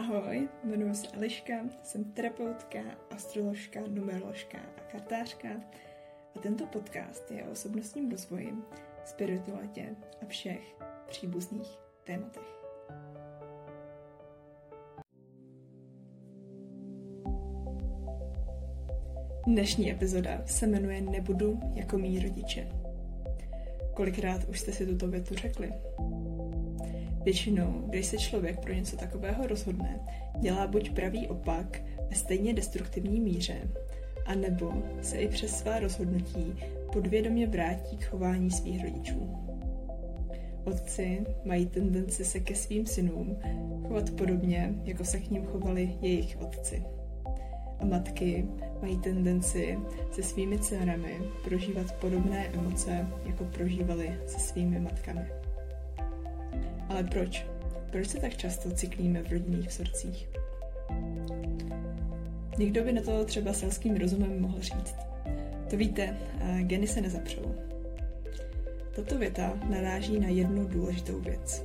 Ahoj, jmenuji se Eliška, jsem terapeutka, astroložka, numeroložka a kartářka a tento podcast je o osobnostním rozvoji, spiritualitě a všech příbuzných tématech. Dnešní epizoda se jmenuje Nebudu jako mý rodiče. Kolikrát už jste si tuto větu řekli? Většinou, když se člověk pro něco takového rozhodne, dělá buď pravý opak ve stejně destruktivní míře, anebo se i přes svá rozhodnutí podvědomě vrátí k chování svých rodičů. Otci mají tendenci se ke svým synům chovat podobně, jako se k ním chovali jejich otci. A matky mají tendenci se svými dcerami prožívat podobné emoce, jako prožívali se svými matkami. Ale proč? Proč se tak často cyklíme v rodinných vzorcích? Někdo by na to třeba selským rozumem mohl říct. To víte, geny se nezapřou. Tato věta naráží na jednu důležitou věc.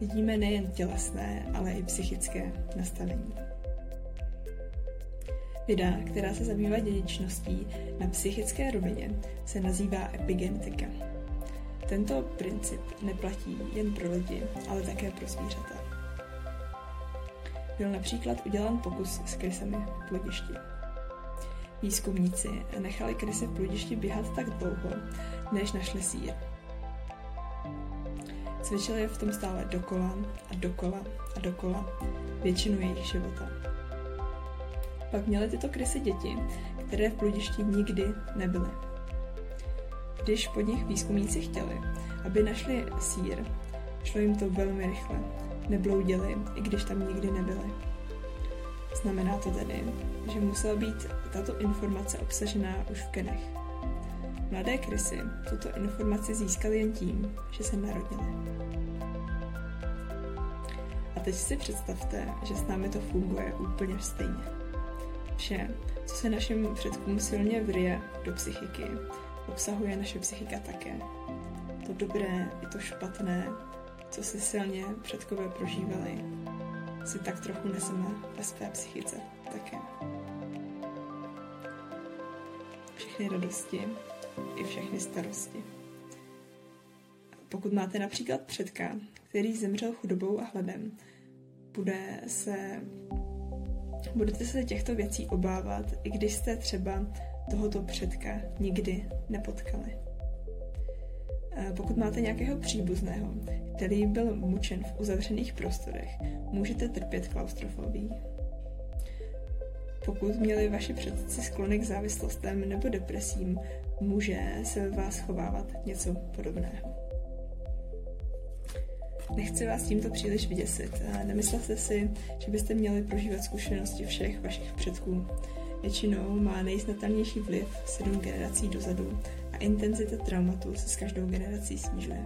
Vidíme nejen tělesné, ale i psychické nastavení. Věda, která se zabývá dědičností na psychické rovině, se nazývá epigenetika. Tento princip neplatí jen pro lidi, ale také pro zvířata. Byl například udělán pokus s krysami v plodišti. Výzkumníci nechali krysy v plodišti běhat tak dlouho, než našli sír. Cvičili je v tom stále dokola a dokola a dokola většinu jejich života. Pak měly tyto krysy děti, které v pludišti nikdy nebyly. Když po nich výzkumníci chtěli, aby našli sír, šlo jim to velmi rychle. Neblouděli, i když tam nikdy nebyli. Znamená to tedy, že musela být tato informace obsažená už v genech. Mladé krysy tuto informaci získaly jen tím, že se narodily. A teď si představte, že s námi to funguje úplně stejně. Vše, co se našim předkům silně vryje do psychiky, obsahuje naše psychika také. To dobré i to špatné, co si silně předkové prožívali, si tak trochu neseme ve své psychice také. Všechny radosti i všechny starosti. Pokud máte například předka, který zemřel chudobou a hladem, bude se, budete se těchto věcí obávat, i když jste třeba tohoto předka nikdy nepotkali. Pokud máte nějakého příbuzného, který byl mučen v uzavřených prostorech, můžete trpět klaustrofobii. Pokud měli vaši předci sklony k závislostem nebo depresím, může se ve vás chovávat něco podobného. Nechci vás tímto příliš vyděsit. Nemyslete si, že byste měli prožívat zkušenosti všech vašich předků. Většinou má nejznatelnější vliv sedm generací dozadu a intenzita traumatu se s každou generací snižuje.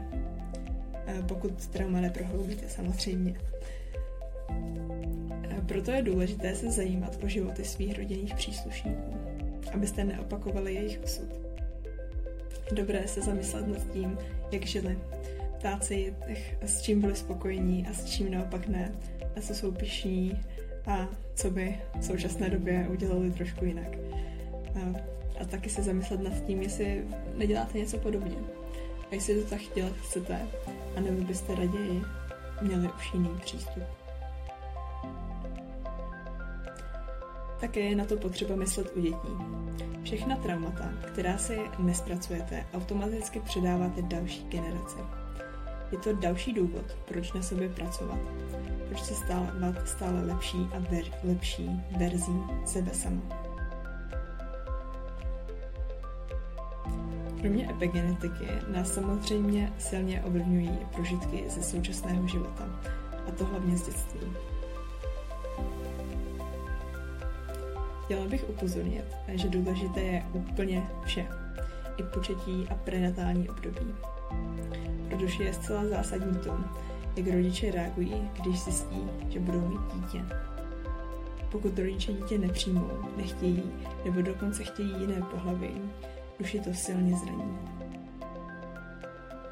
Pokud trauma neprohloubíte, samozřejmě. Proto je důležité se zajímat o životy svých rodinných příslušníků, abyste neopakovali jejich osud. Dobré se zamyslet nad tím, jak žili, ptát se jich, s čím byli spokojení a s čím naopak ne, a co jsou pišní a co by v současné době udělali trošku jinak. A, a taky se zamyslet nad tím, jestli neděláte něco podobně. A jestli to tak dělat chcete, anebo byste raději měli už jiný přístup. Také je na to potřeba myslet u dětí. Všechna traumata, která si nespracujete, automaticky předáváte další generaci. Je to další důvod, proč na sobě pracovat. Proč se stávat stále lepší a ver, lepší verzí sebe sama. Kromě epigenetiky nás samozřejmě silně ovlivňují prožitky ze současného života, a to hlavně z dětství. Chtěla bych upozornit, že důležité je úplně vše, i početí a prenatální období. Duši je zcela zásadní to, jak rodiče reagují, když zjistí, že budou mít dítě. Pokud rodiče dítě nepřijmou, nechtějí nebo dokonce chtějí jiné pohlaví, duši to silně zraní.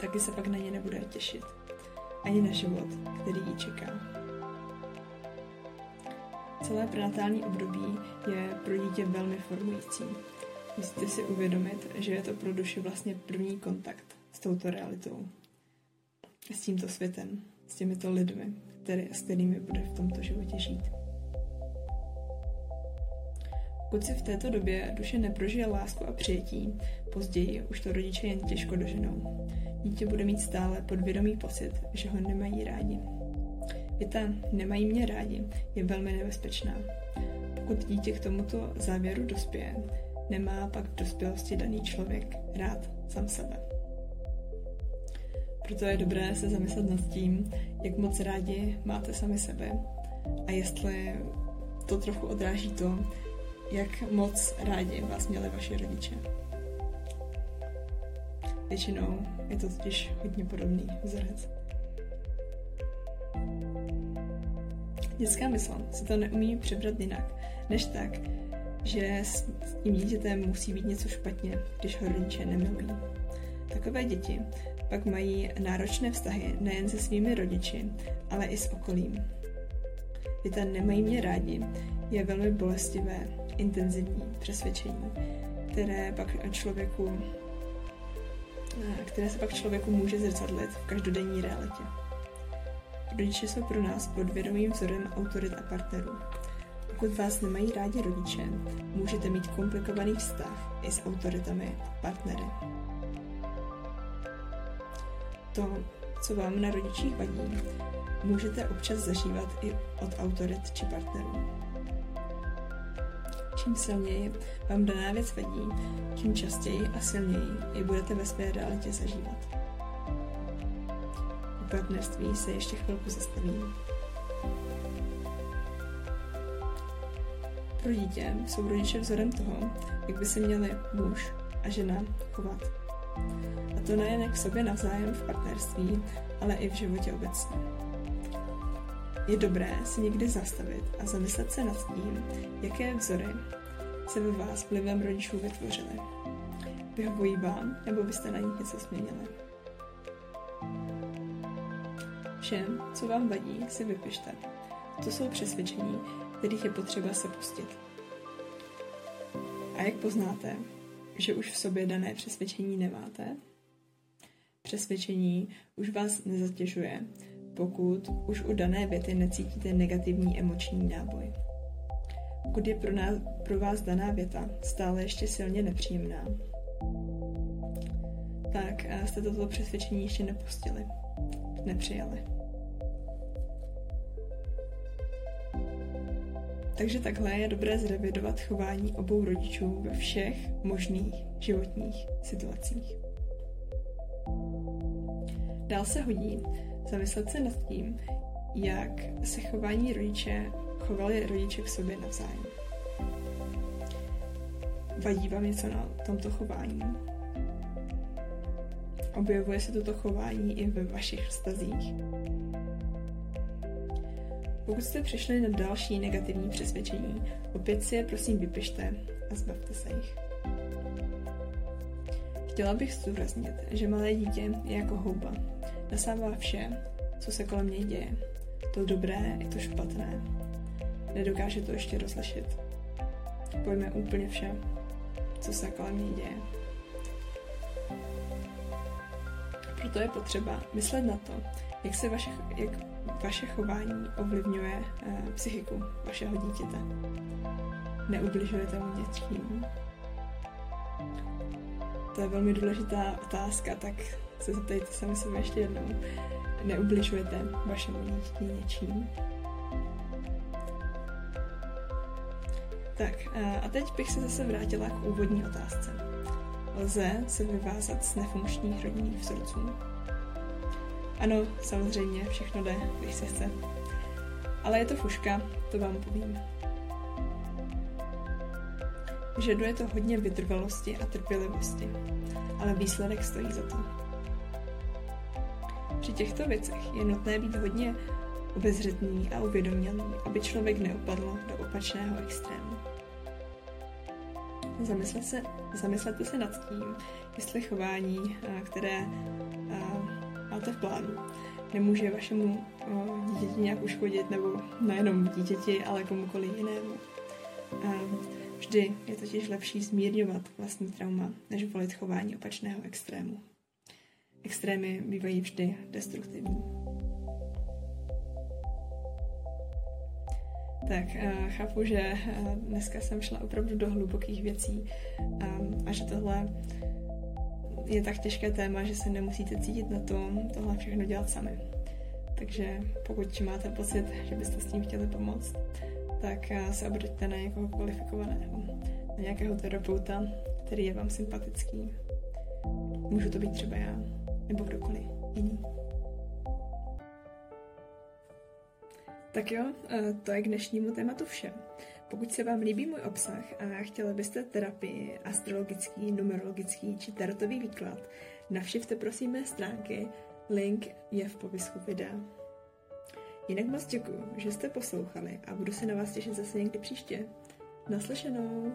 Taky se pak na ně nebude těšit. Ani na život, který ji čeká. Celé prenatální období je pro dítě velmi formující. Musíte si uvědomit, že je to pro duši vlastně první kontakt s touto realitou. S tímto světem, s těmito lidmi, který, s kterými bude v tomto životě žít. Pokud si v této době duše neprožije lásku a přijetí, později už to rodiče jen těžko doženou. Dítě bude mít stále podvědomý pocit, že ho nemají rádi. Věta nemají mě rádi je velmi nebezpečná. Pokud dítě k tomuto závěru dospěje, nemá pak v dospělosti daný člověk rád sám sebe. Proto je dobré se zamyslet nad tím, jak moc rádi máte sami sebe a jestli to trochu odráží to, jak moc rádi vás měli vaši rodiče. Většinou je to totiž hodně podobný vzorec. Dětská mysl si to neumí přebrat jinak, než tak, že s tím dítětem musí být něco špatně, když ho rodiče nemilují. Takové děti pak mají náročné vztahy nejen se svými rodiči, ale i s okolím. Věta nemají mě rádi je velmi bolestivé, intenzivní přesvědčení, které pak člověku které se pak člověku může zrcadlit v každodenní realitě. Rodiče jsou pro nás podvědomým vzorem autorit a partnerů. Pokud vás nemají rádi rodiče, můžete mít komplikovaný vztah i s autoritami a partnery. To, co vám na rodičích vadí, můžete občas zažívat i od autorit či partnerů. Čím silněji vám daná věc vadí, tím častěji a silněji ji budete ve své realitě zažívat. U partnerství se ještě chvilku zastavím. Pro dítě jsou rodiče vzorem toho, jak by se měli muž a žena chovat. A to nejen k sobě navzájem v partnerství, ale i v životě obecně. Je dobré si někdy zastavit a zamyslet se nad tím, jaké vzory se ve vás vlivem rodičů vytvořily. Vyhovují vám, nebo byste na nich něco změnili? Všem, co vám vadí, si vypište. To jsou přesvědčení, kterých je potřeba se pustit. A jak poznáte, že už v sobě dané přesvědčení nemáte? Přesvědčení už vás nezatěžuje, pokud už u dané věty necítíte negativní emoční náboj. Pokud je pro, nás, pro vás daná věta stále ještě silně nepříjemná, tak eh, jste toto přesvědčení ještě nepustili, nepřijali. Takže takhle je dobré zrevidovat chování obou rodičů ve všech možných životních situacích. Dál se hodí zamyslet se nad tím, jak se chování rodiče chovali rodiče k sobě navzájem. Vadí vám něco na tomto chování? Objevuje se toto chování i ve vašich vztazích? Pokud jste přišli na další negativní přesvědčení, opět si je prosím vypište a zbavte se jich. Chtěla bych zdůraznit, že malé dítě je jako houba. Nasává vše, co se kolem něj děje. To dobré i to špatné. Nedokáže to ještě rozlišit. Pojme úplně vše, co se kolem něj děje. Proto je potřeba myslet na to, jak se vaše, jak vaše chování ovlivňuje eh, psychiku vašeho dítěte. Neubližujete mu něčím? To je velmi důležitá otázka, tak se zeptejte sami sebe ještě jednou. Neubližujete vašemu dítěti něčím? Tak a teď bych se zase vrátila k úvodní otázce. Lze se vyvázat z nefunkčních rodinných vzorců? Ano, samozřejmě, všechno jde, když se chce. Ale je to fuška, to vám povím. Vyžaduje to hodně vytrvalosti a trpělivosti, ale výsledek stojí za to. Při těchto věcech je nutné být hodně obezřetný a uvědomělý, aby člověk neupadl do opačného extrému. Zamyslet se, zamyslete se nad tím, jestli chování, které máte v plánu, nemůže vašemu dítěti nějak uškodit, nebo nejenom dítěti, ale komukoliv jinému. Vždy je totiž lepší zmírňovat vlastní trauma, než volit chování opačného extrému. Extrémy bývají vždy destruktivní. Tak chápu, že dneska jsem šla opravdu do hlubokých věcí a že tohle je tak těžké téma, že se nemusíte cítit na tom tohle všechno dělat sami. Takže pokud máte pocit, že byste s tím chtěli pomoct, tak eh, se obraťte na někoho kvalifikovaného, na nějakého terapeuta, který je vám sympatický. Můžu to být třeba já, nebo kdokoliv jiný. Tak jo, eh, to je k dnešnímu tématu vše. Pokud se vám líbí můj obsah a chtěli byste terapii, astrologický, numerologický či tarotový výklad, navštivte prosím mé stránky, link je v popisku videa. Jinak moc děkuji, že jste poslouchali a budu se na vás těšit zase někdy příště. Naslyšenou!